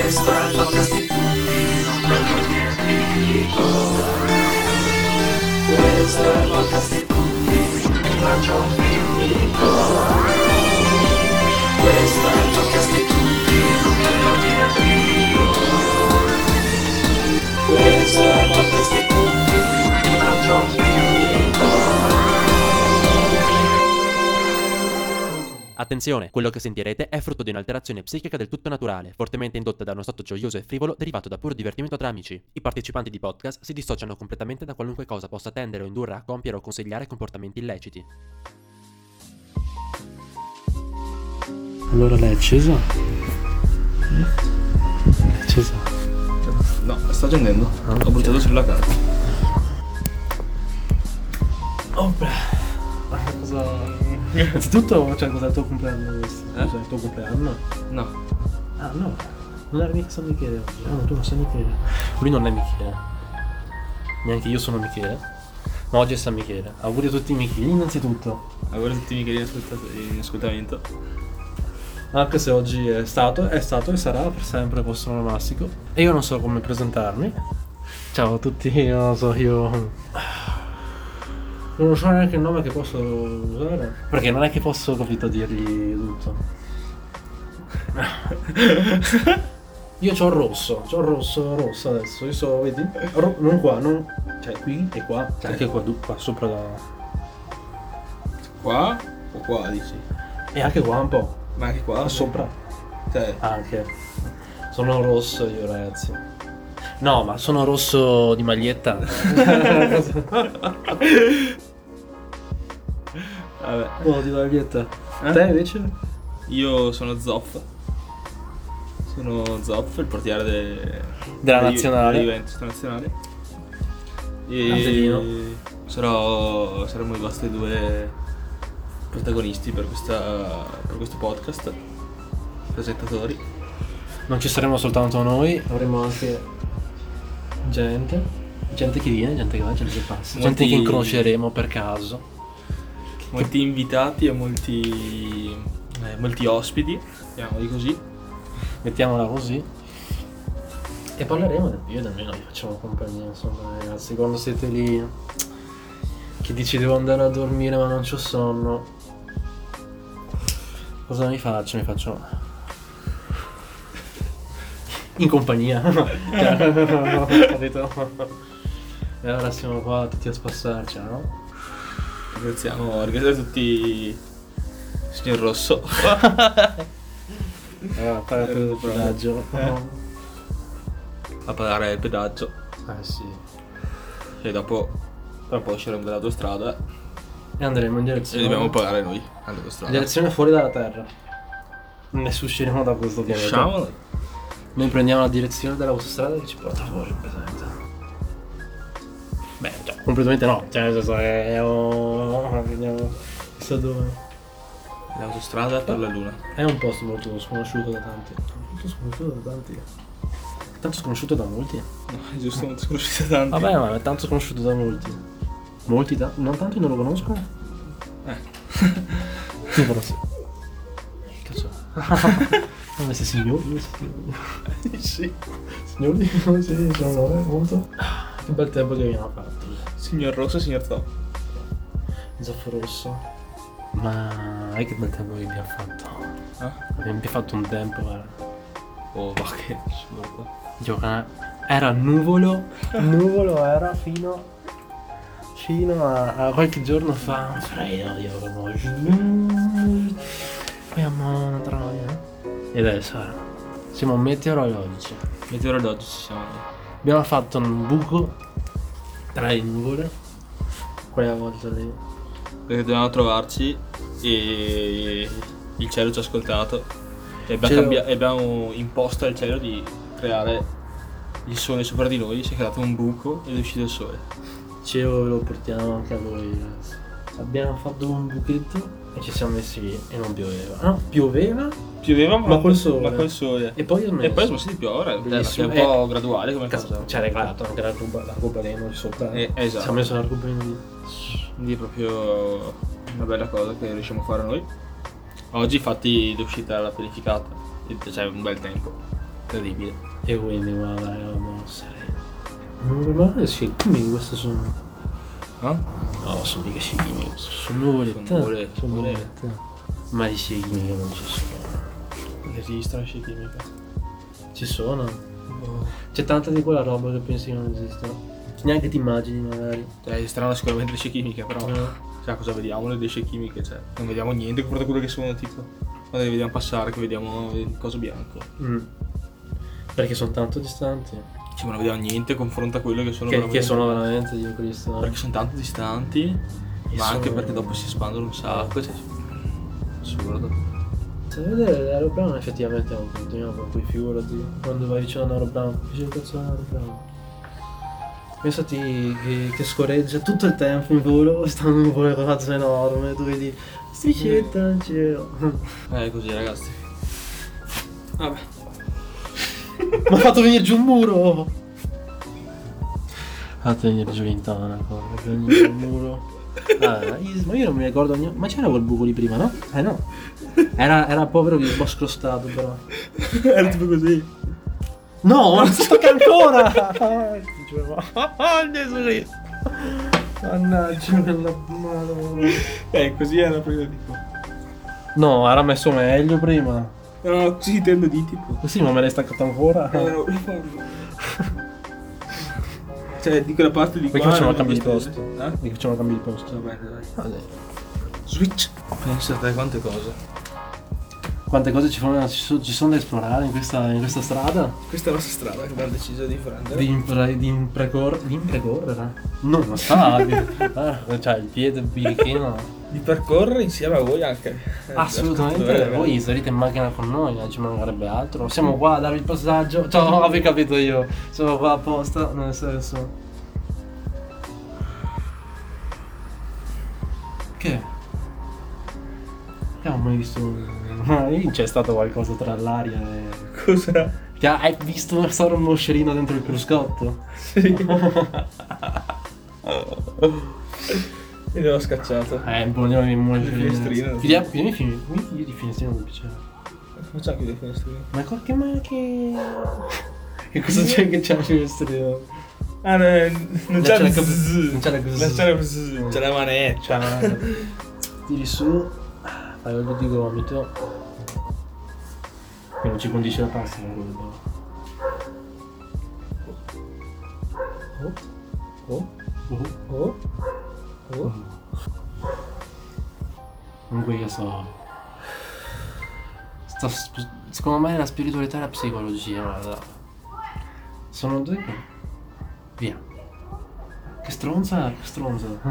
Questo è il podcast di tutti, non voglio dirti Questo è il podcast di tutti, ti faccio un finito Questo è il podcast di tutti, non voglio dirti Questo è Attenzione, quello che sentirete è frutto di un'alterazione psichica del tutto naturale, fortemente indotta da uno stato gioioso e frivolo derivato da puro divertimento tra amici. I partecipanti di podcast si dissociano completamente da qualunque cosa possa tendere o indurre a compiere o consigliare comportamenti illeciti. Allora lei è accesa? È accesa? No, sta accendendo. Ah, Ho buttato sulla carta. Oh beh, ma cosa... Innanzitutto, cioè cos'è il tuo compleanno questo? Eh? Cos'è il tuo compleanno? No. Ah no, non era mica San Michele oggi. Ah no, tu non sei Michele. Lui non è Michele. Neanche io sono Michele. Ma oggi è San Michele. Auguri a tutti i Micheli innanzitutto. Auguri a tutti i Michelini in ascolta- in ascoltamento. Anche se oggi è stato, è stato e sarà per sempre vostro onomastico. E io non so come presentarmi. Ciao a tutti, io non so, io... Non so neanche il nome che posso usare. Perché non è che posso, capito, dirgli tutto. Io c'ho il rosso, c'ho il rosso, rosso adesso. Io so, vedi? Ro- non qua, non... Cioè qui e qua. Cioè anche qua, du- qua sopra la... Qua o qua dici? E anche qua un po'. Ma anche qua? Qua sopra. Cioè, Anche. Sono rosso io ragazzi. No, ma sono rosso di maglietta. vabbè. oh, di maglietta. Eh? Te invece? Io sono Zoff. Sono Zoff, il portiere de- Della nazionale. della Juventus nazionale. E Angelino. sarò, saremo i vostri due protagonisti per, questa, per questo podcast. Presentatori. Non ci saremo soltanto noi, avremo anche gente. Gente che viene, gente che va, gente che passa. Gente Molti- che incroceremo per caso. Molti invitati e molti, eh, molti ospiti, chiamiamoli così. Mettiamola così. E parleremo del video, almeno vi facciamo compagnia, insomma, ragazzi. Quando siete lì, che dici devo andare a dormire ma non c'ho sonno. Cosa mi faccio? Mi faccio. In compagnia. Capito? e ora siamo qua tutti a spassarci, no? Ringraziamo, ringraziamo tutti signor Rosso. Allora, paga il pedaggio. A pagare il pedaggio Eh sì. e dopo tra un po' usciremo dall'autostrada E andremo in e direzione. dobbiamo pagare noi In all'autostrada. direzione fuori dalla terra. Ne usciremo da questo pianeta. Usciamo? Noi prendiamo la direzione dell'autostrada che ci porta fuori, presente. Beh, cioè, completamente no. Cioè, nel senso è. è un- Andiamo. Chissà dove. L'autostrada per la luna. È un posto molto sconosciuto da tanti. Molto sconosciuto da tanti. Tanto sconosciuto da molti. No, è giusto, non ti conoscete tanti. Vabbè, ma è tanto sconosciuto da molti. Molti da... Non tanti non lo conoscono? Eh. Io però sì. Che cazzo? Come se signori? come se signori. sì. Signori, si sono eh, molto? Che bel tempo che abbiamo fatto. Signor Rosso e signor Top. Zeffo rosso. Ma è che bel tempo che abbiamo fatto. Ah? Abbiamo fatto un tempo, guarda. Oh, ma che assurdo. Gioca- Era nuvolo. Nuvolo era fino. Fino a, a qualche giorno fa. Freddo, io avevo. Abbiamo una troia. E adesso era. Siamo meteorologici. Meteorologi ci siamo. Abbiamo fatto un buco tra le nuvole. Quella volta lì. Perché dovevamo trovarci e il cielo ci ha ascoltato. E abbiamo, Cielo- e abbiamo imposto al cielo di creare il sole sopra di noi. Si è creato un buco ed è uscito il sole. Ce lo portiamo anche a voi. Abbiamo fatto un buchetto e ci siamo messi lì e non pioveva. No, pioveva Pioveva Ma col sole. Ma col sole. e poi smesso. E poi è smesso di piovere. È un po' graduale come cosa. Ci ha regalato anche l'arcoba- l'arcobaleno sopra. Eh, esatto. Ci ha messo l'arcobaleno di... Quindi è proprio una bella cosa che riusciamo a fare noi. Oggi infatti è uscita la pianificata, cioè un bel tempo. Terribile. E quindi guarda, io non sarei. Non ma che chimiche queste sono. No? No, sono mica chimiche, sono nuvolette. Sono nuvolette, Sono nuvolette. Ma di chimiche non ci sono. Esistono scie chimiche. Ci sono. C'è tanta di quella roba che pensi che non esista. Neanche ti immagini magari. Cioè, esisteranno sicuramente le scie chimiche, però. Eh. Cioè, cosa vediamo? Le scie chimiche, cioè. Non vediamo niente, guarda quello che sono, tipo. Quando le vediamo passare, che vediamo il coso bianco. Mm. Perché sono tanto distanti. Cioè, ma non vediamo niente confronto a quello che sono Che, veramente- che sono veramente Dio Cristo. Perché sono tanto distanti, E ma anche sono- perché dopo si espandono un sacco. Cioè, assurdo. Se vedere l'aeroplano effettivamente è un continuo, poi figurati quando vai vicino a un aeroplano, dici che cazzo è un aeroplano? Pensati che, che scorreggia tutto il tempo in volo, sta un volo cazzo enorme, tu vedi striscetta in cielo. Eh, così ragazzi. Vabbè. Mi ha fatto venire giù un muro! Ha fatto venire giù l'intonaco, ha fatto venire giù un muro. Ah, Is- ma io non mi ricordo niente. Ma c'era quel buco di prima, no? Eh no. Era, era povero che un po' scrostato però. Era tipo così. No, non si tocca ancora! Dicevo, oh Gesù Cristo! Mannaggia, quella madonna. Eh, così era prima tipo. No, era messo meglio prima. No, così intendo di tipo. Sì, ma me l'hai staccato ancora? Eh, no. cioè, di quella parte di Poi qua. facciamo erano cambi di posto. Eh? Mi facciamo cambi di posto. Va bene, dai. Vabbè. Switch. Pensa a te quante cose. Quante cose ci, fanno- ci so- ci sono da esplorare in questa, in questa strada? Questa è la nostra strada che abbiamo deciso di prendere. Di, impre, di, imprecor- di imprecorrere? Non lo sa, ah, cioè il piede birichino. Di percorrere insieme a voi anche. Eh, Assolutamente, voi sarete in macchina con noi, non ci mancherebbe altro. Siamo qua a darvi il passaggio. Non avevi capito io. Sono qua apposta, nel senso. Che? Che ho mai visto. Ma lì c'è stato qualcosa tra l'aria e. Cosa? Che hai visto storia un moscerino dentro il cruscotto? Sì. Mi l'ho scacciato. Eh, po' di moscerino. finestrino. Chiudiamo, i fin- io di finestrino mi piaceva. Facciamo chiudere i finestrini. Ma co- che ma che. Che cosa c'è che c'è il finestrino? Ah, no, non c'è c'è il la- non c'è la. Non c'è la zzz, c'è la manetta. Tiri su, fai di gomito. Che non ci condisce la pasta, ma quello. Oh, oh, oh, oh, oh. Comunque io so. sto secondo me la spiritualità e la psicologia, guarda. Sono due. Via. Che stronza, che stronza.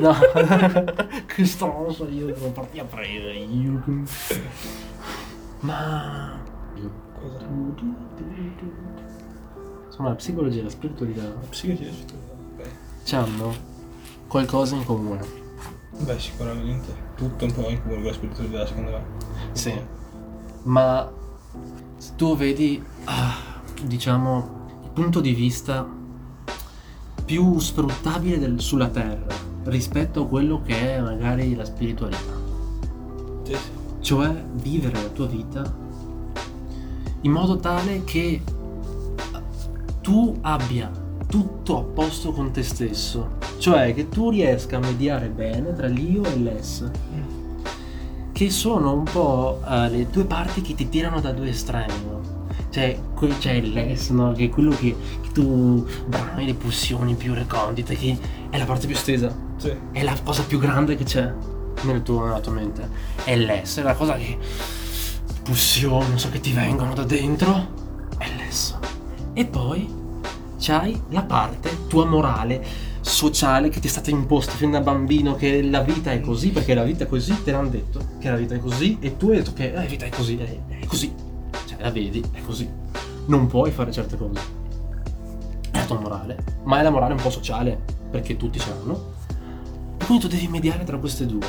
no, che stronza, io devo partire a prendere, io. che- Ma... Cosa? Insomma, la psicologia e la spiritualità Psicologia. Ok. hanno qualcosa in comune. Beh, sicuramente. Tutto un po' in comune con la spiritualità, secondo me. Sì. Ma se tu vedi, ah, diciamo, il punto di vista più sfruttabile del- sulla Terra rispetto a quello che è magari la spiritualità. Sì. Cioè vivere la tua vita in modo tale che tu abbia tutto a posto con te stesso. Cioè che tu riesca a mediare bene tra l'io e l'es. Che sono un po' eh, le due parti che ti tirano da due estremi. Cioè, qui c'è il l'es, no? Che è quello che, che tu brami le pulsioni più recondite, che è la parte più stesa Sì. è la cosa più grande che c'è nel tuo, nella tua mente. È l'ess, è la cosa che. pulsioni, non so che ti vengono da dentro. È l'ess. E poi c'hai la parte tua morale, sociale, che ti è stata imposta fin da bambino, che la vita è così, perché la vita è così, te l'hanno detto che la vita è così, e tu hai detto che eh, la vita è così, è, è così. La vedi, è così. Non puoi fare certe cose. È la tua morale, ma è la morale un po' sociale, perché tutti ce l'hanno. E quindi tu devi mediare tra queste due.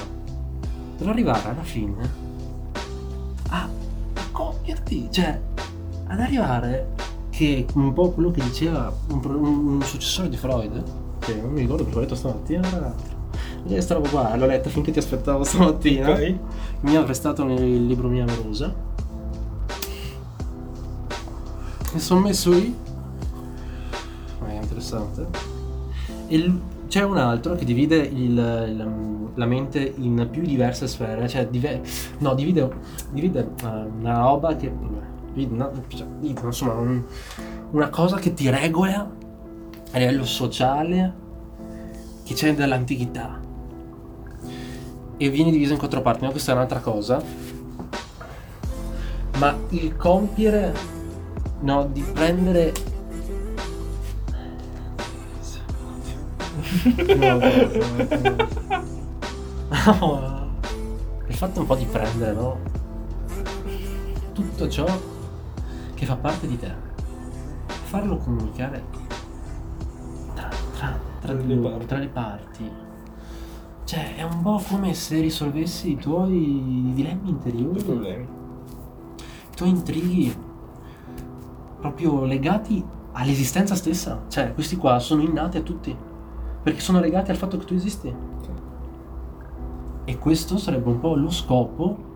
Per arrivare alla fine a accoglierti, cioè ad arrivare che un po' quello che diceva un, un- successore di Freud, che non mi ricordo perché l'ho letto stamattina, tra l'altro. Vedi questa roba qua, l'ho letta finché ti aspettavo stamattina. Ok. Mi ha prestato nel libro Mia Amorosa. Mi sono messo lì. Ma è interessante. E l- c'è un altro che divide il- il- la mente in più diverse sfere. Cioè, dive- no, divide, divide una roba che. una- cioè, insomma, un- una cosa che ti regola a livello sociale che c'è dall'antichità. E viene diviso in quattro parti, no? Questa è un'altra cosa. Ma il compiere, no, di prendere. No, no, il fatto un po' di prendere, no? Tutto ciò che fa parte di te. Farlo comunicare tra, tra, tra, le parti. tra le parti. Cioè, è un po' come se risolvessi i tuoi dilemmi interiori Due problemi. i tuoi intrighi proprio legati all'esistenza stessa. Cioè, questi qua sono innati a tutti. Perché sono legati al fatto che tu esisti. E questo sarebbe un po' lo scopo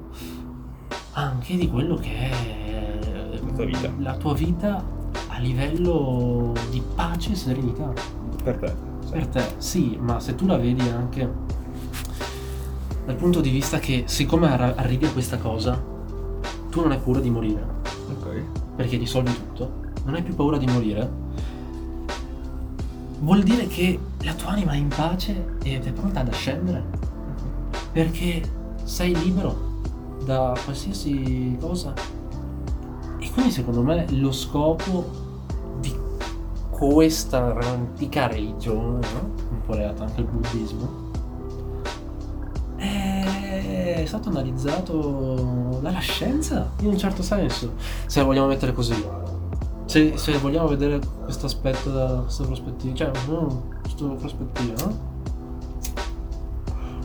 anche di quello che è La tua vita. la tua vita a livello di pace e serenità. Per te. Per te, sì, ma se tu la vedi anche dal punto di vista che siccome arrivi a questa cosa, tu non hai paura di morire, Ok. Perché risolvi tutto, non hai più paura di morire, vuol dire che la tua anima è in pace ed è pronta ad ascendere, perché sei libero da qualsiasi cosa. E quindi secondo me lo scopo di questa antica religione, no? un po' legata anche al buddismo, è stato analizzato dalla scienza in un certo senso, se vogliamo mettere così. Se, se vogliamo vedere questo aspetto da questa prospettiva, cioè, no, questa prospettiva, no?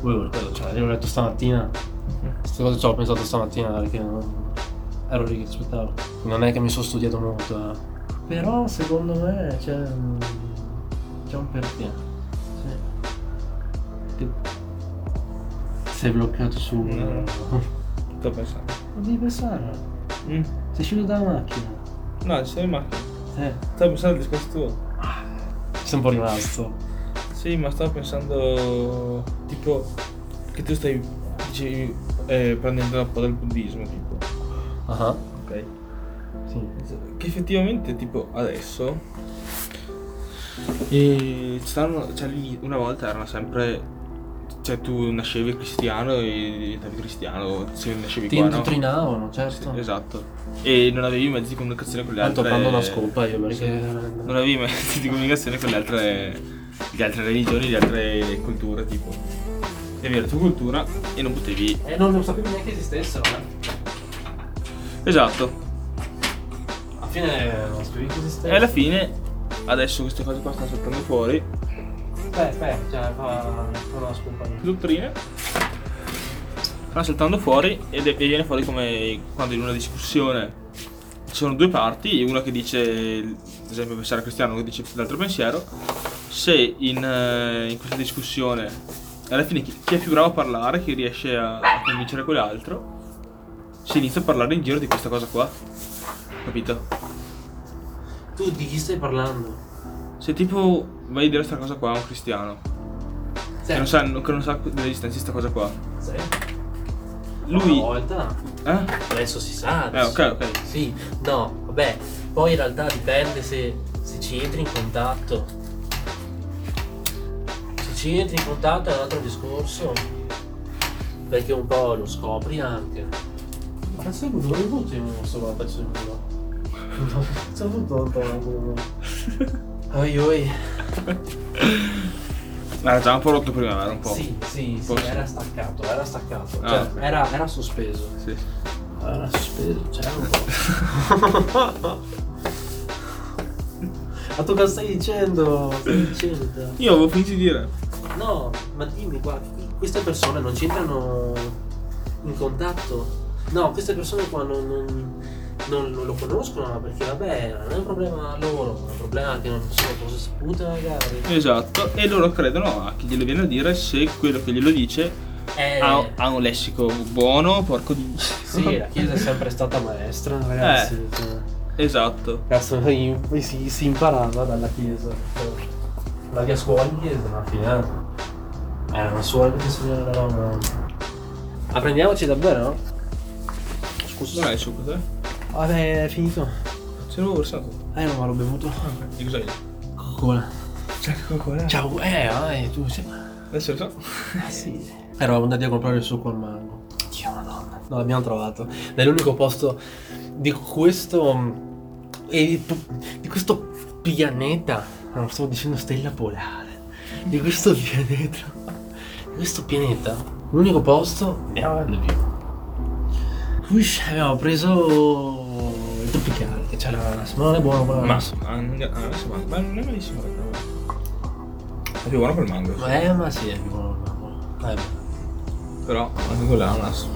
Quello, cioè, io l'ho letto stamattina, queste cose ci ho pensato stamattina perché non- ero lì che ti aspettavo. Non è che mi sono studiato molto, eh. però secondo me c'è un, c'è un perché. Sì. Che sei bloccato su. No. Sto pensando. Non devi pensare. Mm. Sei uscito dalla macchina. No, ci sei in macchina. Eh, Stavo pensando al discorso tuo. ci sei un po' rimasto. Sì, ma stavo pensando tipo che tu stai dicevi, eh, prendendo un po' dal buddismo, tipo. Ah, Ok. sì. Che effettivamente tipo adesso e stanno, cioè, una volta erano sempre cioè tu nascevi cristiano e diventavi cristiano se nascevi Ti qua no? indottrinavano, certo. Sì, esatto e non avevi mezzi di comunicazione con le altre prendo una scopa io perché. non avevi mezzi di comunicazione con le altre le altre religioni le altre culture tipo devi avere la tua cultura e non potevi Eh, non lo sapevi neanche esistessero, eh. esatto Alla fine non sapevi che esistessero. e alla fine adesso queste cose qua stanno saltando fuori Aspetta, cioè, fa, fa una scopa. dottrine stanno saltando fuori ed è- e viene fuori come quando in una discussione ci sono due parti, una che dice, ad esempio pensare cristiano, una che dice l'altro pensiero, se in, eh, in questa discussione alla fine chi, chi è più bravo a parlare, chi riesce a, a convincere quell'altro, si inizia a parlare in giro di questa cosa qua, capito? Tu di chi stai parlando? Se tipo vai a dire questa cosa qua a un cristiano, che non sa, che non sa dell'esistenza di questa cosa qua, Sì. lui... Una volta. Eh? Adesso si sa. Eh, adesso- ok, ok. Sì, no, vabbè. Poi in realtà dipende se, se ci entri in contatto. Se ci entri in contatto è un altro discorso. Perché un po' lo scopri anche. Ma cazzo dove butti un solo pezzo di culo? C'è tutto Oi oi. Era già un po' rotto prima, era un po'. Sì, sì, sì, Forse. era staccato, era staccato. Ah, Cioè, era, era sospeso. Sì. Era sospeso, c'era un po'. Ma tu cosa stai dicendo? Stai dicendo? Io avevo finito di dire. No, ma dimmi, guarda, queste persone non ci entrano in contatto. No, queste persone qua non, non- non- non lo conoscono perché vabbè, non è un problema loro, è un problema che non sono cose sapute magari. Esatto. E loro credono a chi glielo viene a dire se quello che glielo dice Eh, ha, ha un lessico buono, porco di. sì, la chiesa è sempre stata maestra, ragazzi. cioè. Esatto. Cazzo, poi si, si imparava dalla chiesa. La via scuola in chiesa, alla fine. eh. Era una suora che insegnava. Apprendiamoci davvero? Scusa. Il succo te? Vabbè, è finito. Ce l'avevo versato. Eh, non me l'ho bevuto. Di cos'hai? Coca-Cola. C'è Coca-Cola? Ciao, eh, eh, tu sei. Adesso lo so. Eh sì. Eravamo andati a comprare il succo al mango. Dio madonna. No, l'abbiamo trovato. Nell'unico posto di questo. e di questo pianeta. No, stavo dicendo stella polare. Di questo pianeta. Di questo pianeta. L'unico posto. Andiamo a via. Ush, abbiamo preso tropicale, che c'è l'ananas. Ma non è buono quello Ma, l'ananas. ah, mango. Ma non è malissimo. È più buono col mango. Eh, ma sì, è buono. Eh, beh. Però anche con l'ananas.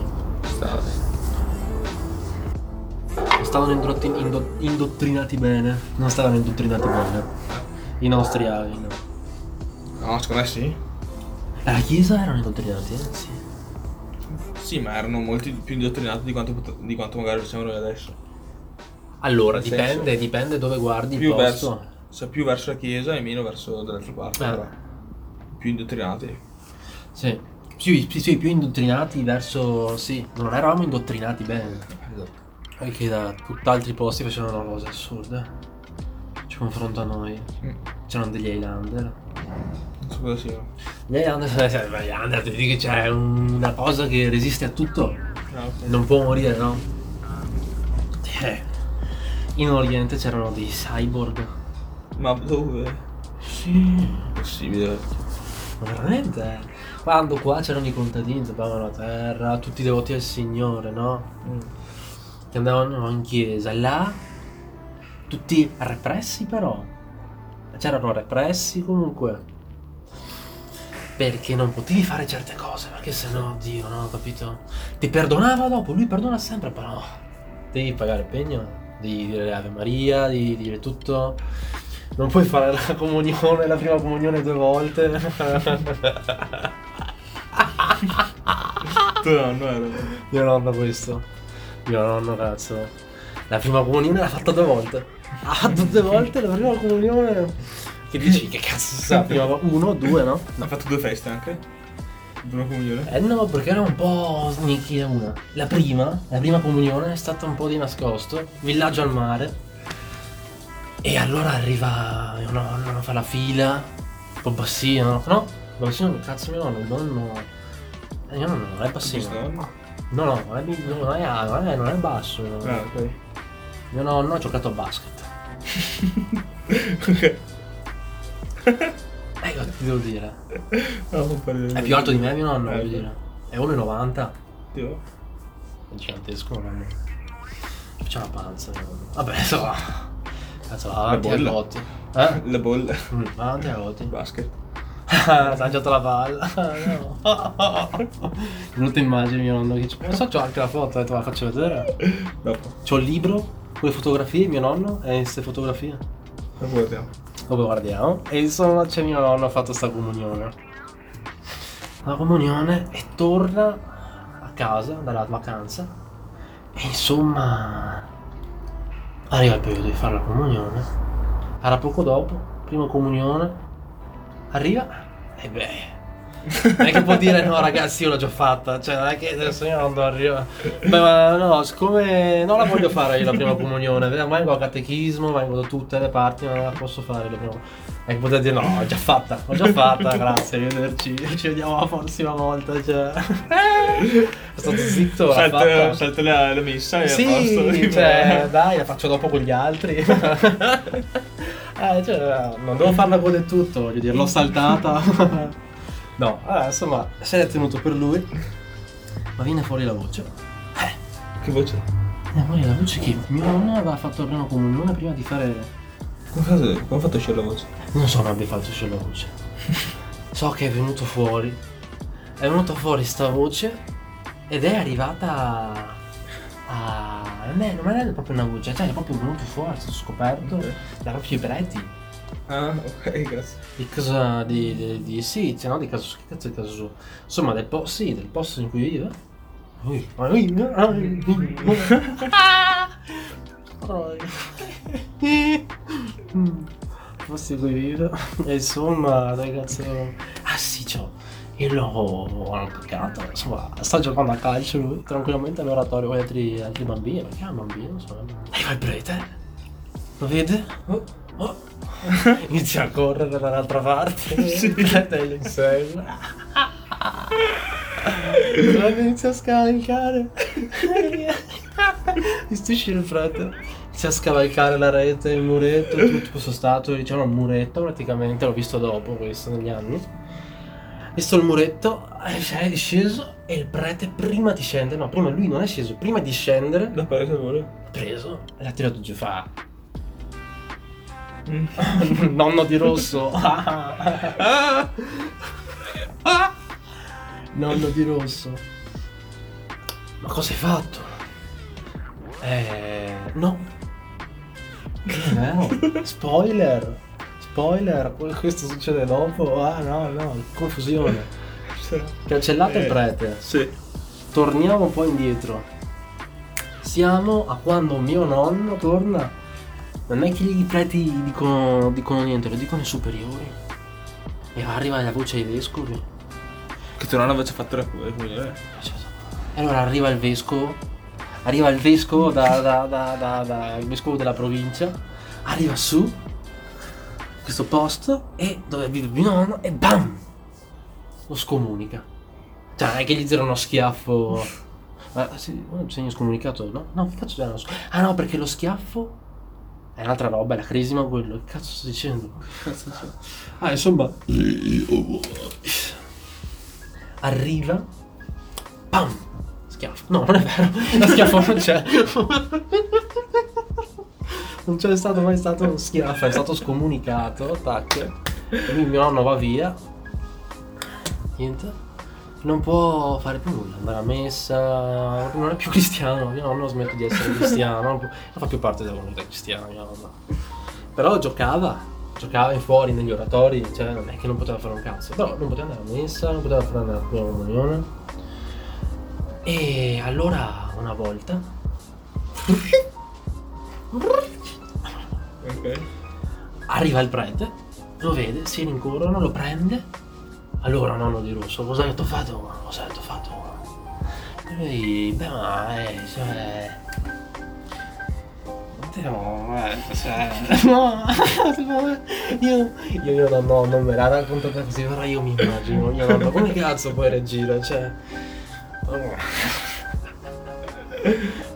Sta. Stavano indotti- indo- indottrinati bene. Non stavano indottrinati bene. I nostri avi, no. No, secondo me sì. La chiesa erano indottrinati, eh? Sì. Sì, ma erano molti più indottrinati di quanto, pot- di quanto magari siamo noi adesso. Allora, dipende, dipende dove guardi il Più posto. verso, cioè più verso la chiesa e meno verso dall'altra parte. Eh. Però. Più indottrinati. Sì. Sì, sì, sì, più indottrinati verso... Sì, non eravamo indottrinati bene. Esatto. Perché da tutt'altri posti facevano cose assurde. Ci confronto a noi. Mm. C'erano degli Highlander. Non so cosa sia. Gli Highlander, eh, gli Highlander ti dico che c'è una cosa che resiste a tutto. Ah, ok. Non può morire, no? Eh. In Oriente c'erano dei cyborg. Ma dove? Sì. Possibile. Ma veramente? Quando qua c'erano i contadini, toccavano la terra, tutti devoti al Signore, no? Mm. Che andavano in chiesa. Là, tutti repressi però. C'erano repressi comunque. Perché non potevi fare certe cose, perché sennò, Dio, no, capito? Ti perdonava dopo, lui perdona sempre, però. Devi pagare il pegno, devi dire le Ave Maria, devi dire tutto. Non puoi fare la comunione, la prima comunione due volte. Tu nonno era. Mio nonno questo. Mio nonno, cazzo. La prima comunione l'ha fatta due volte. Ha fatto due volte la prima comunione. Che dici, che cazzo sa? Prima uno, due, no? Ha fatto due feste anche? Prima comunione? Eh no, perché era un po' sneaky una. La prima, la prima comunione è stata un po' di nascosto. Villaggio al mare. E allora arriva mio nonno, fa la fila. Un po' bassino, no? Bassino, cazzo mio nonno, il nonno... Eh, mio nonno non è bassino. No, no, non è, non è, non è, non è basso. mio nonno. Ah, ok. Mio nonno ha giocato a basket. ok. Eh, cosa ti devo dire? No, non È più alto di me mio nonno, Eh, voglio dire. È 1,90. Dio. È gigantesco nonno. C'è una panza mio nonno. Vabbè, insomma. Cazzo, va avanti a bolla. Gotti. Eh? La bolla. Mm, va avanti a Gotti. Basket. Si ha lanciato la palla. No. Brutta immagine mio nonno che c'è. Non so, c'ho anche la foto, eh, te la faccio vedere. Dopo. C'ho il libro con le fotografie, mio nonno in queste fotografie. Dopo guardiamo. Dopo guardiamo. E insomma c'è mio nonno ha fatto sta comunione. La comunione e torna a casa dalla vacanza. E insomma arriva il periodo di fare la comunione. Era poco dopo, prima comunione. Arriva e beh. Non è che può dire no ragazzi io l'ho già fatta, cioè non è che adesso io non devo arrivare. Beh ma no, siccome non la voglio fare io la prima comunione, vengo a catechismo, vengo da tutte le parti, non la posso fare la prima E che potete dire no, l'ho già fatta, l'ho già fatta, grazie, arrivederci, ci vediamo la prossima volta, cioè. È stato zitto, Salta, salta la, la messa e Sì, posto. cioè, dai, la faccio dopo con gli altri. eh, cioè, non devo farla con del tutto, voglio dire, l'ho saltata. No, allora, insomma, se l'è tenuto per lui. Ma viene fuori la voce. Che voce? Viene fuori la voce che mio nonno aveva fatto la prima comunione prima di fare. Come ha fatto, come ha fatto uscire la voce? Non so come abbia fatto uscire la voce. So che è venuto fuori. È venuta fuori sta voce ed è arrivata a. Non è, non è proprio una voce, cioè è proprio venuto fuori, è stato scoperto. Da proprio i preti. Ah, ok, grazie. Di cosa. di. di, di sì, cioè no, di caso. Che cazzo di caso suo? Insomma, del posto. Sì, del posto in cui vive. Ui, ui, ui, ui. troia. Fossi quei video. E insomma, ragazzi. Ah sì, ciao. Io l'ho peccato. Insomma, sta giocando a calcio lui, tranquillamente all'oratorio con altri, altri bambini. Perché è un bambino, insomma. E va il prete. Lo vede? Oh, oh. Inizia a correre dall'altra parte. Il prete lo insegue. Allora inizia a scavalcare. Mi stupisce il frate. Inizia a scavalcare la rete, il muretto, tutto questo stato, diciamo un muretto praticamente, l'ho visto dopo questo negli anni. Visto il muretto, è sceso e il prete prima di scendere, no, prima lui non è sceso, prima di scendere, Da fare vuole. preso e l'ha tirato giù, fa... Nonno di rosso. Nonno di rosso. Ma cosa hai fatto? Eh. No. Vero. Spoiler. Spoiler. Questo succede dopo. Ah no, no. Confusione. Cancellato il Eh. prete. Sì. Torniamo un po' indietro. Siamo a quando mio nonno torna. Non è che i preti dicono, dicono niente, lo dicono i superiori. E arriva la voce ai vescovi. Che nonno invece ha fatto la comunione. E allora arriva il vescovo, arriva il vescovo da, da, da, il vescovo della provincia, arriva su questo posto e dove vive mio nonno e BAM! Lo scomunica. Cioè, non è che gli tira uno schiaffo. Ma sì, oh, segno scomunicato, no? No, che cazzo c'era? uno sc- Ah no, perché lo schiaffo è un'altra roba, è la crisima quello. Che cazzo sto dicendo? Ah, insomma. Arriva. Pam! Schiaffo. No, non è vero. Lo schiaffo non c'è. Non c'è stato mai stato uno schiaffo, è stato scomunicato. Tac. E quindi mio nonno va via. Niente. Non può fare più nulla, andare a messa, non è più cristiano, mio nonno smette di essere cristiano, non, può- non fa più parte della comunità cristiana, mio nonno. Però giocava, giocava in fuori negli oratori, cioè non è che non poteva fare un cazzo, però non poteva andare a messa, non poteva fare la prima comunione. E allora una volta Ok. arriva il prete, lo vede, si rincorrono, lo prende. Allora nonno di Russo, cosa hai fatto? Cosa hai fatto? E lui, beh ma eh, cioè... No, eh, cioè... No, io, io, no, no, non me l'ha raccontata così, però io mi immagino, mio nonno, come cazzo puoi reagire, cioè... Un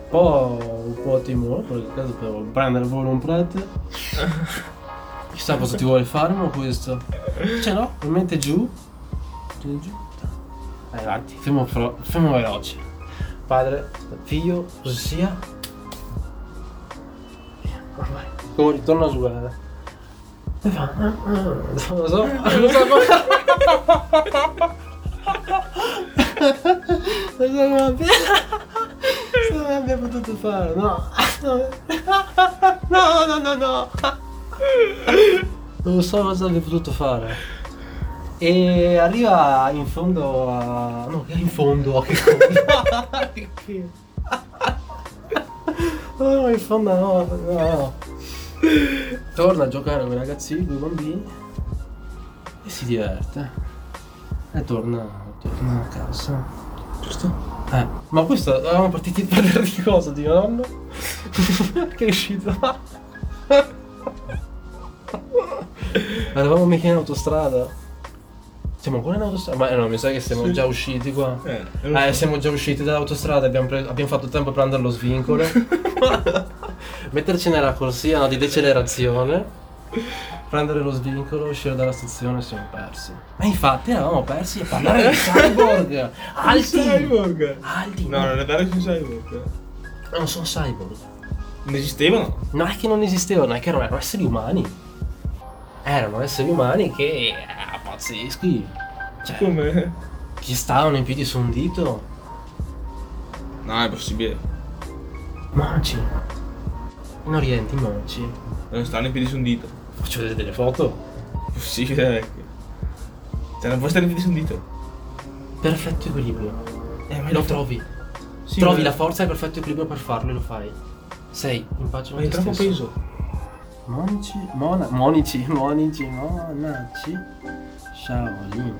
po', un po' timore, perché caso per prendere volo un prete. Chissà cosa ti vuole fare, ma questo. Cioè no, mi mette giù. Giù. Vai avanti, fermo, fermo veloce. Padre, figlio, cosa sia? Vai, corri, torna su, guarda. E fa, ah, ah, Non lo so, non so come... Non so come abbia... Come abbia potuto fare, no. No, no, no, no. Non so cosa abbia potuto fare. E arriva in fondo a... No, in fondo a che cosa? Che- No, in fondo no, no, no. Torna a giocare con i ragazzini, con i bambini. E si diverte. E torna, torna a casa. Giusto? Eh, ma questo eravamo partiti per parlare di cosa, di mio nonno? che è uscito? Eravamo mica in autostrada. Siamo ancora in autostrada? Ma eh, no, mi sa che siamo già usciti qua. Eh, Eh, siamo già usciti dall'autostrada, abbiamo, pre- abbiamo fatto tempo a prendere lo svincolo. Metterci nella corsia no, di decelerazione. Prendere lo svincolo, uscire dalla stazione siamo persi. E infatti eravamo persi a parlare di cyborg! Alti! Cyborg! Alti! No, non è vero che sono cyborg. non sono cyborg. Non esistevano? Non è che non esistevano, è che erano esseri umani. Erano esseri umani che... eh, pazzeschi. Cioè, Come? che stavano in piedi su un dito. No, è possibile. Monaci. In Oriente, i monaci. Non stanno in piedi su un dito. Faccio vedere delle foto. Possibile, vecchio. Cioè, non puoi stare in piedi su un dito. Perfetto equilibrio. Eh, ma Lo trovi. Sì, trovi ma- la forza e il perfetto equilibrio per farlo e lo fai. Sei in pace con Hai te troppo stesso. peso. Monici, mona, monici, monici, monaci, Shaolin.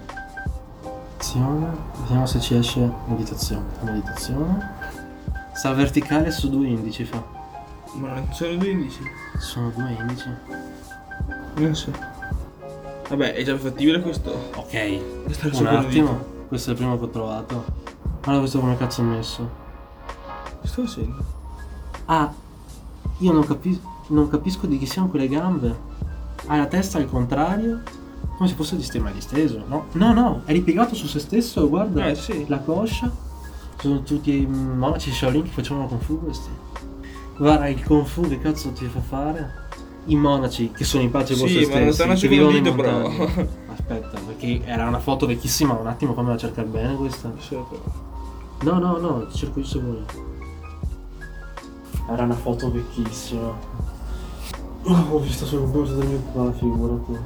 Meditazione, vediamo se ci esce meditazione. Meditazione. Sta verticale su due indici fa. Ma non sono due indici. Sono due indici. Non so. Vabbè, è già fattibile questo. Ok. Questo è il Un attimo. dito. Questo è il primo che ho trovato. Guarda questo come cazzo è messo. Sto facendo? Ah, io non, capi- non capisco di chi siano quelle gambe. Ha la testa al contrario, come se fosse di stemma disteso, no? No, no, è ripiegato su se stesso, guarda. Eh, sì. La coscia. Sono tutti i monaci Shaolin che facevano Kung Fu questi. Guarda il Kung Fu che cazzo ti fa fare? I monaci che sono in pace con Sì, se ma non stessi, su vivono in dito, però. Aspetta, perché era una foto vecchissima, un attimo fammi cercare bene questa. Sì, però. No, no, no, cerco io se vuoi. Era una foto vecchissima. Oh, ho visto sul computer del mio papà, figurati.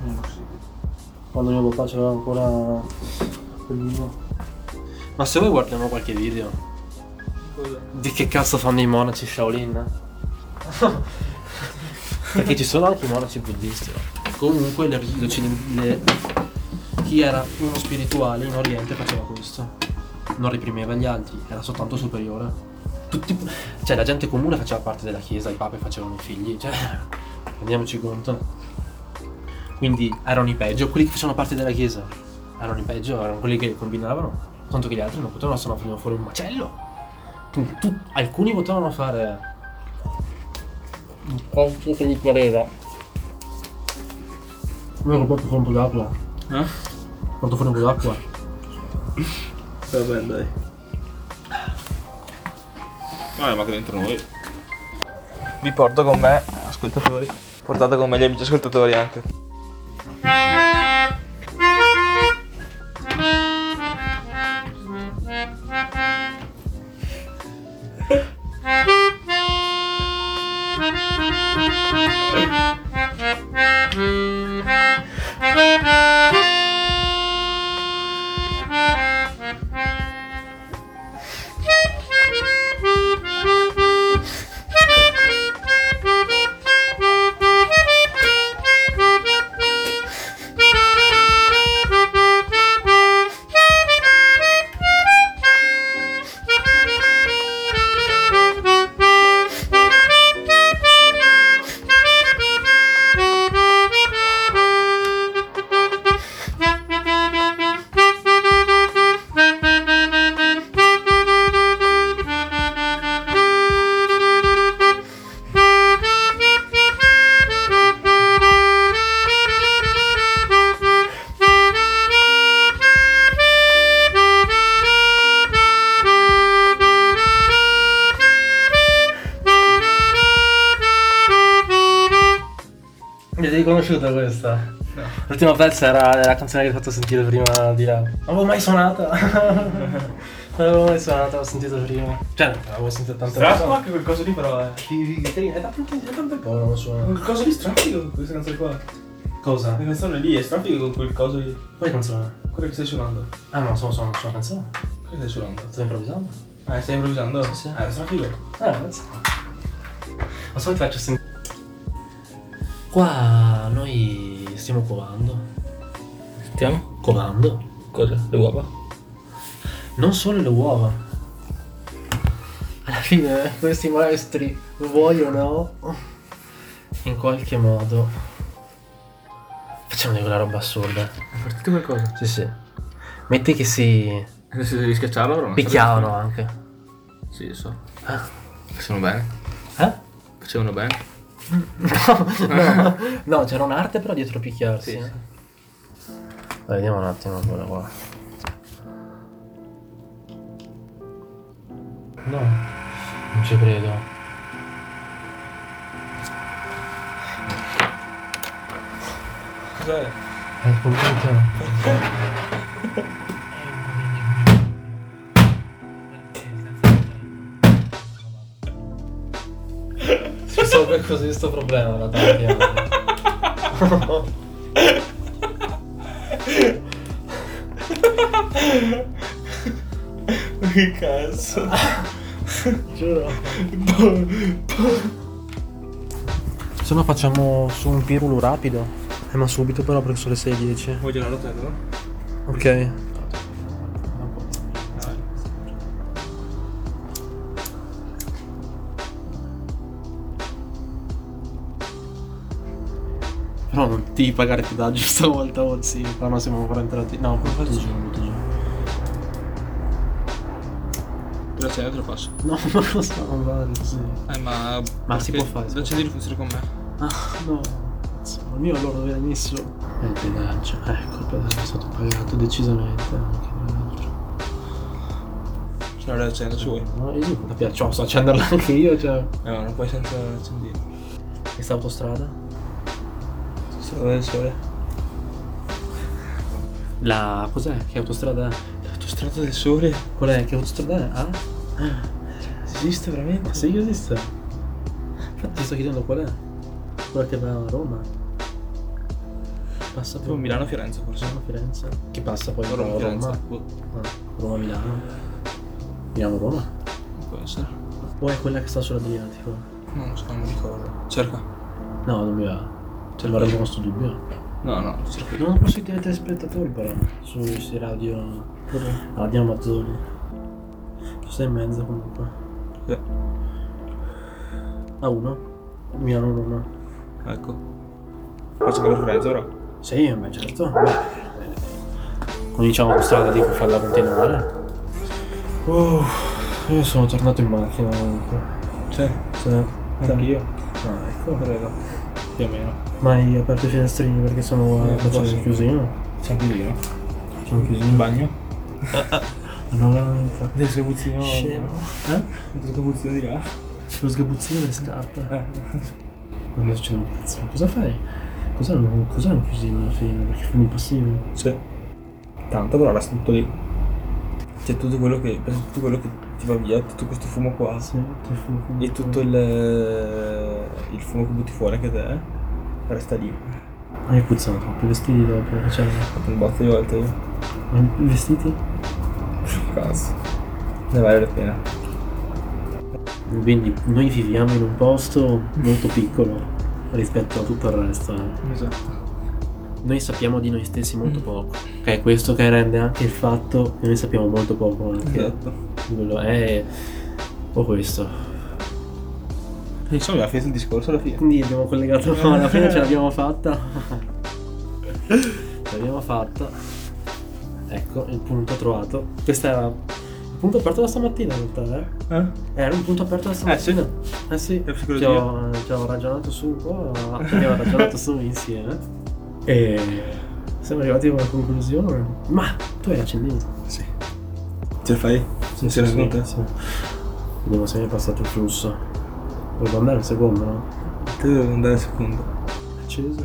Quando mio papà c'aveva ancora quell'uno. Ma se vuoi guardiamo qualche video. Cosa? Di che cazzo fanno i monaci Shaolin? Perché ci sono anche i monaci buddisti. Comunque le, le- chi era uno spirituale in Oriente faceva questo. Non reprimeva gli altri, era soltanto superiore. Tutti, cioè la gente comune faceva parte della chiesa, i papi facevano i figli, cioè rendiamoci conto. Quindi erano i peggio, quelli che facevano parte della chiesa. Erano i peggio, erano quelli che combinavano. Tanto che gli altri non potevano, se no venivano fuori un macello. Tu- tu- alcuni potevano fare un po' che gli pareva. Io ho portato fuori un po' d'acqua. Eh? Porto fuori un po' d'acqua. Vabbè, dai. Vabbè, ma che dentro noi. Vi porto con me, ascoltatori. Portate con me gli amici ascoltatori anche. Riconosciuta questa? L'ultimo pezzo era la canzone che hai fatto sentire prima di là. Non l'avevo mai suonata. non l'avevo mai suonata, l'ho sentita prima. Cioè, l'avevo sentita tante Straffico anche quel coso lì però eh. È da tanto è da un bel po' che non lo suono. Quel coso lì straffico con questa canzone qua. Cosa? La canzone lì è straffico con quel coso lì. Quale canzone? Quella che stai suonando. Ah no, sono suono una canzone. Quella che stai suonando. Sto improvvisando. Eh, stai improvvisando? Sì, sì. Eh, straffico. Eh, adesso. Ma vuoi ti faccio sentire. Qua noi stiamo covando. Stiamo? Covando. Cosa? Le uova? Non solo le uova. Alla fine questi maestri vogliono in qualche modo facciamo di quella roba assurda. È partito qualcosa? Sì, sì. Metti che si Adesso devi schiacciarlo picchiavano anche. Sì, so. Eh? Facevano bene? Eh? Facevano bene? No, no, c'era un'arte però dietro picchiarsi. Sì, eh. Dai, vediamo un attimo quella qua. No, non ci credo. Cos'è? È il computer. risolve così sto problema da tanti anni. Che cazzo? Giuro. Se no facciamo su un pirulu rapido. Eh ma subito però perché sono le 6.10. Vuoi girare la terra? Ok. Però non ti pagare pedaggio stavolta, oh sì. Però no, siamo ancora entrati. No, poi faccio giù, butto giù. Cena te lo passo. No, non lo so, non vale così. Eh ma... Ma si può fare, si può L'accendino funziona con me. Ah, no. Cazzo, Il mio allora dove l'hai messo? È il pedaggio. Ecco, il pedaggio è stato pagato decisamente anche peraltro. Ce l'ho l'accendo se vuoi. No, io mi piace, cioè, sto accenderla anche io, cioè. Ma non puoi senza l'accendino. Questa autostrada? Del sole. La... cos'è? Che autostrada è? L'autostrada del sole? Qual è? Che autostrada è? Ah? Esiste veramente? Sì esiste? Infatti ti sto chiedendo qual è? Quella che va a Roma? Passa Tipo per Milano Firenze forse. Milano Firenze? Che passa poi Roma. Roma? Ah, Roma Milano? Milano Roma? può essere. O è quella che sta sull'Adriatico? Non lo so, non mi ricordo. Cerca. No, non mi va. Cioè, lo rendono sto dubbio. No, no, cerca. Non posso dire telespettatori però. Su questi radio. Radio Amazzoni. Tu stai in mezzo comunque. Sì. A uno? Milano Roma. Ecco. Faccio Milano Firenze però. Sì, beh certo. Beh. Cominciamo la strada di farla continuare. Uh, io sono tornato in macchina comunque. Sì. Sì. Anch'io. Ah, ecco. Credo. Più o meno. Ma hai aperto i finestrini perché sono Eh, eh, facendo sì. chiusino? C'è anche lì, no? Sono In chiusino. bagno? Non veramente. Del sgabuzzino. Scemo. Eh? Del sgabuzzino di là. Lo sgabuzzino delle scarpe. Eh. Non mi succede un cazzo. Cosa fai? Cos'è un, cos'è un chiusino alla fine? Perché fumi passivi? Sì. Tanto però resta tutto lì. C'è tutto quello che. tutto quello che ti va via, tutto questo fumo qua. Sì, ti fumi fumi. E tutto il. Il fumo che butti fuori anche te. Resta lì. Ah, che puzzano troppo i vestiti dopo. Cioè, Ho fatto un botto di volte io. ma i vestiti? Cazzo. Ne vale la pena. Quindi noi viviamo in un posto molto piccolo rispetto a tutto il resto. eh. Esatto. Noi sappiamo di noi stessi molto poco. Che è questo che rende anche il fatto che noi sappiamo molto poco anche Esatto. quello è un po' Insomma, abbiamo finito il discorso alla fine. Quindi abbiamo collegato no, alla fine ce l'abbiamo fatta. ce l'abbiamo fatta. Ecco, il punto trovato. Questo era il punto aperto da stamattina in realtà, eh? Eh? Era un punto aperto da stamattina. Eh sì. Ci psicologia? ho, ci ho ragionato su un po', ci abbiamo ragionato su insieme. E siamo arrivati a una conclusione. Ma tu hai accendino? Sì. Ce la fai? Sì, con te? sì. Vediamo se mi è passato il flusso. Devo andare il secondo, no? Te devo andare al secondo. Acceso.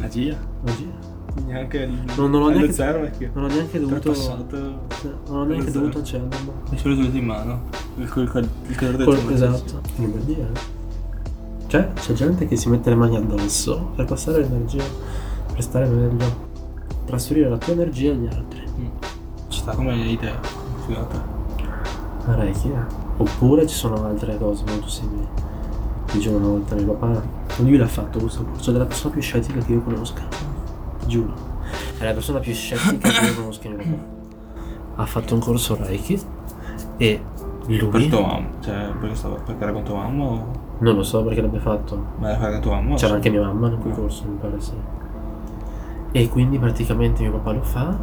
Magia? Magia. Neanche il. Non- non ho neanche- zero perché. Non ho neanche dovuto. passato. sì, Non ho neanche dovuto accenderlo. Mi sono tenuto in mano. Il, il, il, il calore del Col- esatto. Che bel dire. Cioè, c'è gente che si mette le mani addosso per passare l'energia, per stare meglio, trasferire la tua energia agli altri. Ci sta come idea. Figata. Ma Reiki, eh. Oppure ci sono altre cose molto simili. Dicevo una volta mio papà, lui l'ha fatto questo corso, è la persona più scettica che io conosca. Giuro. È la persona più scettica che io conosca mio papà. Ha fatto un corso Reiki e lui... Per tua mamma. Cioè, perché, stavo, perché era con tua mamma o. Non lo so perché l'aveva fatto. Ma era con tua mamma? C'era sì? anche mia mamma in quel corso, mi pare sì. E quindi praticamente mio papà lo fa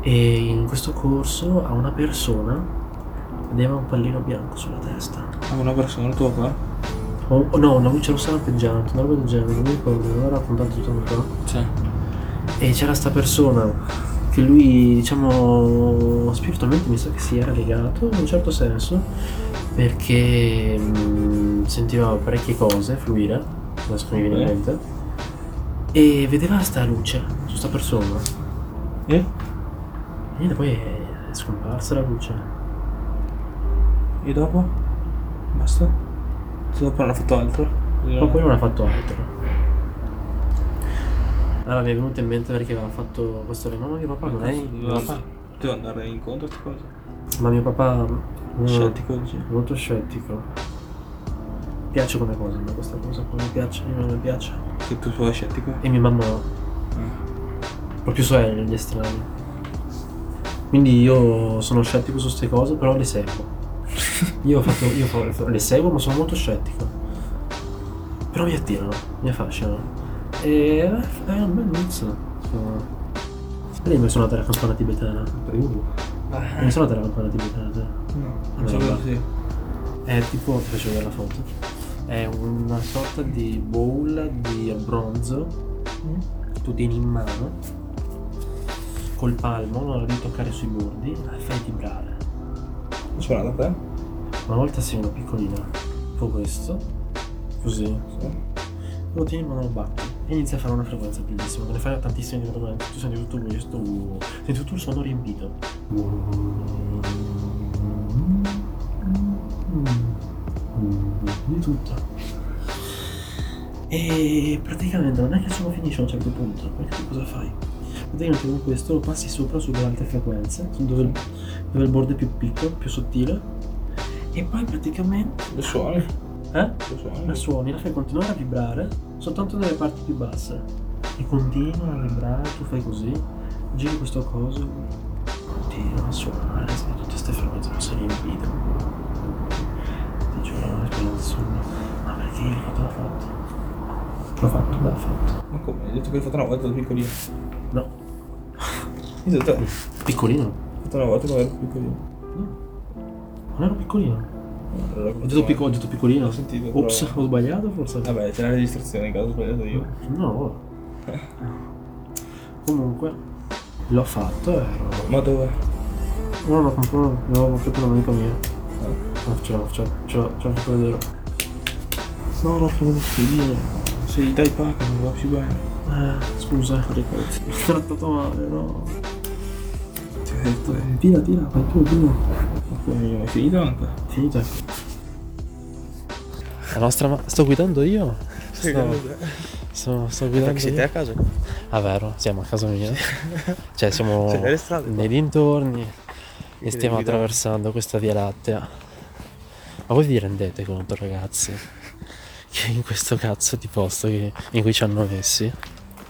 e in questo corso a una persona vedeva un pallino bianco sulla testa. Ah, una persona, tuo papà? O o no, una luce rossa lampeggiante, una roba del genere, non mi ricordo, me l'ho raccontato tutto un po'. Sì. E c'era sta persona che lui, diciamo, spiritualmente mi sa che si era legato in un certo senso, perché mm, sentiva parecchie cose fluire, adesso mi viene in mente, e vedeva sta luce su sta persona. E? E niente, poi è scomparsa la luce. E dopo? Basta? Dopo non ha fatto altro? Ma poi non ha fatto altro. Allora mi è venuto in mente perché aveva fatto questo no, no, mio papà non è mio papà. Devo andare incontro a queste cose? Ma mio papà... mm, Scettico, dici? Molto scettico. Mi piace come cosa, a me questa cosa qua mi piace, non mi piace. Che tu sei scettico? E mia mamma no. Proprio so gli estranei. Quindi io sono scettico su queste cose, però le seguo. Io, ho fatto, io fa- le seguo, ma sono molto scettico. Però mi attirano, mi affascinano. E è un bel mix. Lei mi è suonata la campana tibetana. Uh, mi è suonata la campana tibetana. te? No, non so cosa sia. È tipo, ti faccio vedere la foto. È una sorta di bowl di bronzo. Tu tieni in mano. Col palmo, non la devi toccare sui bordi. e Fai vibrare. Suonata a te? Una volta sei una piccolina. Tipo questo. Così. Lo tieni in mano al batti. E inizi a fare una frequenza bellissima. Ne fai tantissime frequenze. Tu senti tutto questo. uh, Senti tutto il suono riempito. Di tutto. E praticamente non è che suono finisce a un certo punto, perché tu cosa fai? Praticamente con questo lo passi sopra sulle alte frequenze, dove, dove il bordo è più piccolo, più sottile, e poi praticamente Lo suoni? eh? Lo suoni? la suoni, la fai continuare a vibrare soltanto nelle parti più basse. E continua a vibrare, tu fai così, giri questo coso, continua a suonare, senti tutte queste frequenze, non sei riempito. Ti giuro, non è nessuno. Ma perché io l'ho fatto? L'ho fatto, l'ho fatto. Ma come? Hai detto che l'hai fatto una volta da piccolino. No, Io ho detto, hai piccolino. fatto una volta quando ero piccolino. Non ero piccolino. Allora, Ho detto, picco- ho detto piccolino. Ho sentito, Ops, però- ho sbagliato forse? Vabbè, c'è la registrazione, in caso ho sbagliato io. No. Comunque, l'ho fatto, ero... Ma dove? No, no, no, no, proprio un'amica mia. Ah. Ah, ce l'ho, ce l'ho, ce l'ho, ce l'ho fatto vedere. No, l'ho fatto vedere. Sei dai pacca, non va più bene. Eh, scusa. Mi ho trattato male, no. Ti ho detto, eh. Tira, tira, fai tu, tira. Come hai finito anche? Finita. La nostra ma... Sto guidando io? Sto, sto, sto guidando io. a casa? Ah, vero, siamo a casa mia. cioè, siamo nelle strade, nei dintorni e stiamo attraversando questa via lattea. Ma voi vi rendete conto, ragazzi, che in questo cazzo di posto che- in cui ci hanno messi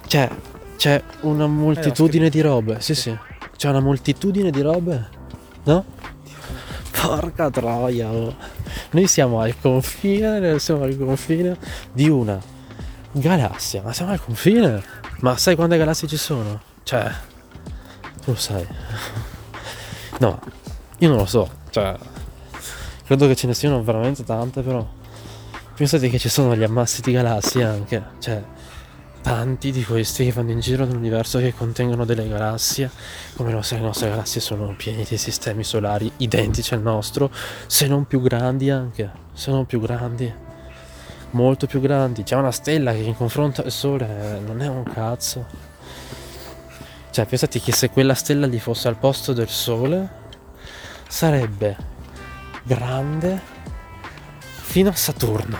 c'è, c'è una moltitudine di robe. Sì, sì, c'è una moltitudine di robe, no? Porca troia, oh. Noi siamo al confine, siamo al confine di una galassia, ma siamo al confine? Ma sai quante galassie ci sono? Cioè, tu lo sai. No, io non lo so, cioè, credo che ce ne siano veramente tante, però pensate che ci sono gli ammassi di galassie anche, cioè, tanti di questi che vanno in giro nell'universo che contengono delle galassie, come lo sai, le nostre galassie sono piene di sistemi solari identici al nostro, se non più grandi anche, se non più grandi molto più grandi. C'è una stella che in confronto al Sole non è un cazzo. Cioè, pensate che se quella stella lì fosse al posto del Sole, sarebbe grande fino a Saturno.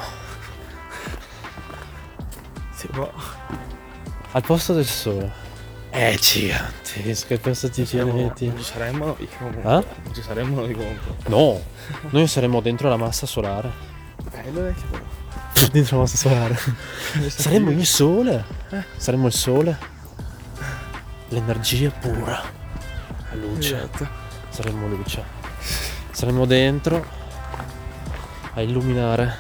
Sì, ma... Al posto del Sole. È gigantesco, pensati ci metti. Non ci saremmo noi comunque. Eh? Non ci saremmo noi comunque. No, noi saremmo dentro la massa solare. Eh, non è che però. Dentro la massa solare. Saremmo il sole. Saremmo il sole. L'energia pura. La luce. Esatto. Saremmo luce. Saremmo dentro a illuminare.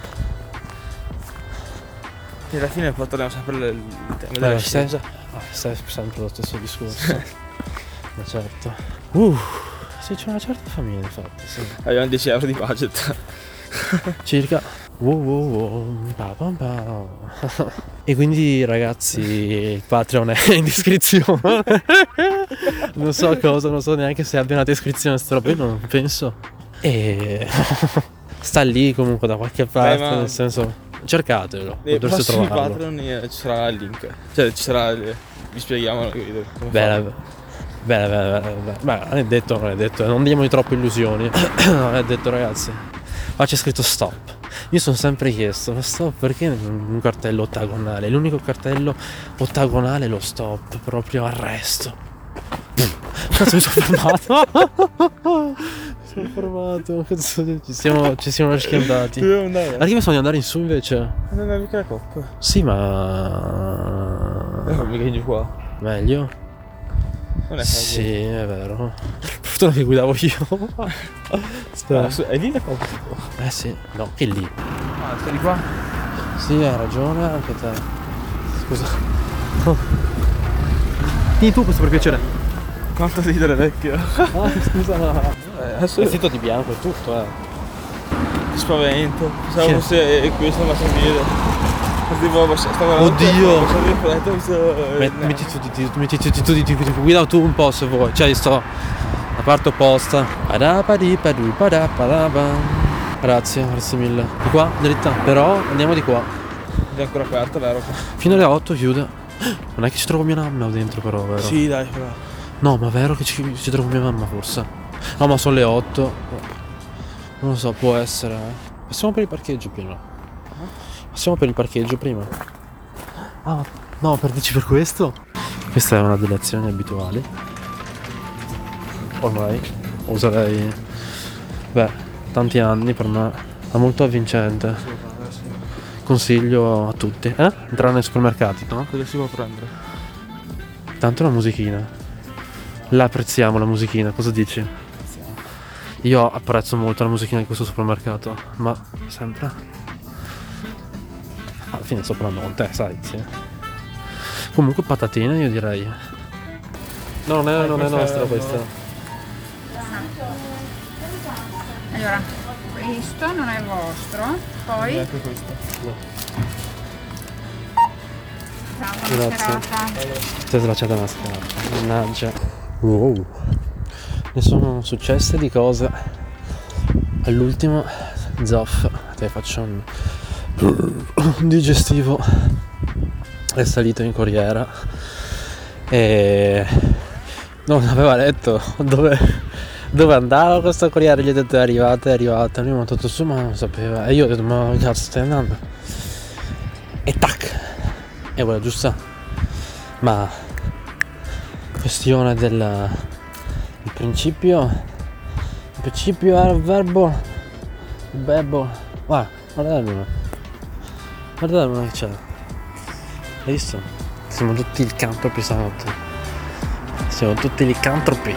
E alla fine porteremo sempre il il tema della scienza. ah, stai sempre lo stesso discorso. Ma certo. Uh, sì, c'è una certa famiglia infatti, sì. Abbiamo 10 euro di budget. Circa. Wow, wow, wow, pa, pa, pa. E quindi ragazzi il Patreon è in descrizione. non so cosa, non so neanche se abbia una descrizione sta roba, non penso. E sta lì comunque da qualche parte, ma- nel senso cercatelo, Nei potreste prossimi trovarlo. Patreon eh, ci sarà il link. Cioè ci sarà il... Vi spieghiamo come Bene, bene, bene, bene, non è detto, non è detto, non diamogli troppe illusioni. non è detto ragazzi. Qua c'è scritto stop. Io sono sempre chiesto, ma stop perché un cartello ottagonale? L'unico cartello ottagonale è lo stop, proprio arresto. Cazzo mi sono fermato. sono fermato. Di- ci siamo, ci siamo schiantati. Dobbiamo andare. Sono di andare in su invece. Andare mica la coppa. Sì, ma. Eh, non mica giù qua. Meglio? Non è Sì, è vero. Fortuna che guidavo io. Aspetta. Ah, È lì la coppa. Eh sì, no, che lì. Ah, stai di qua? Sì, hai ragione, anche te. Scusa. Vieni tu questo per piacere. Quanto ridere vecchio. Ah, scusa. Eh, adesso Vestito di bianco e tutto, eh. che spavento. Pensavo Chi è? fosse questo ma Oddio. sono visto. eh, Met- Metti tu, di- di- metti tu, di- tu, guida tu un po' se vuoi. Cioè, io sto la parte opposta. Grazie, grazie mille. Di qua, dritta. Però andiamo di qua. È ancora aperto, vero? Fino alle 8 chiude. Non è che ci trovo mia mamma dentro però, vero? Sì, dai, però. No, ma è vero che ci, ci trovo mia mamma forse. No, ma sono le 8. Non lo so, può essere. eh. Passiamo per il parcheggio prima. Passiamo per il parcheggio prima. Ah, no, per dici per questo? Questa è una delle azioni abituali. Ormai userei. Beh, tanti anni per me. È molto avvincente. Consiglio a tutti. Eh? Entrare nei supermercati, no? Cosa si può prendere? Tanto la musichina. La apprezziamo la musichina, cosa dici? Io apprezzo molto la musichina di questo supermercato, ma sempre. Alla fine sto parlando con te, sai, sì. Comunque patatine io direi. No, non è, non è nostra questa. Allora, questo non è vostro, poi Anche questo. ciao, Grazie. Ti è slacciata una scarpa. Mannaggia. Wow. Ne sono successe di cose. All'ultimo, Zoff, te faccio un, digestivo. È salito in corriera e non aveva letto dove, dove andava questo corriere. Gli ho detto è arrivata, è arrivata. Lui mi ha detto su, ma non sapeva. E io ho detto ma cazzo stai andando? E tac. E quella giusta ma questione del il principio il principio era il verbo il verbo guarda guarda la luna guarda la luna che c'è. Hai visto? siamo tutti licantropi stanotte. Siamo tutti licantropi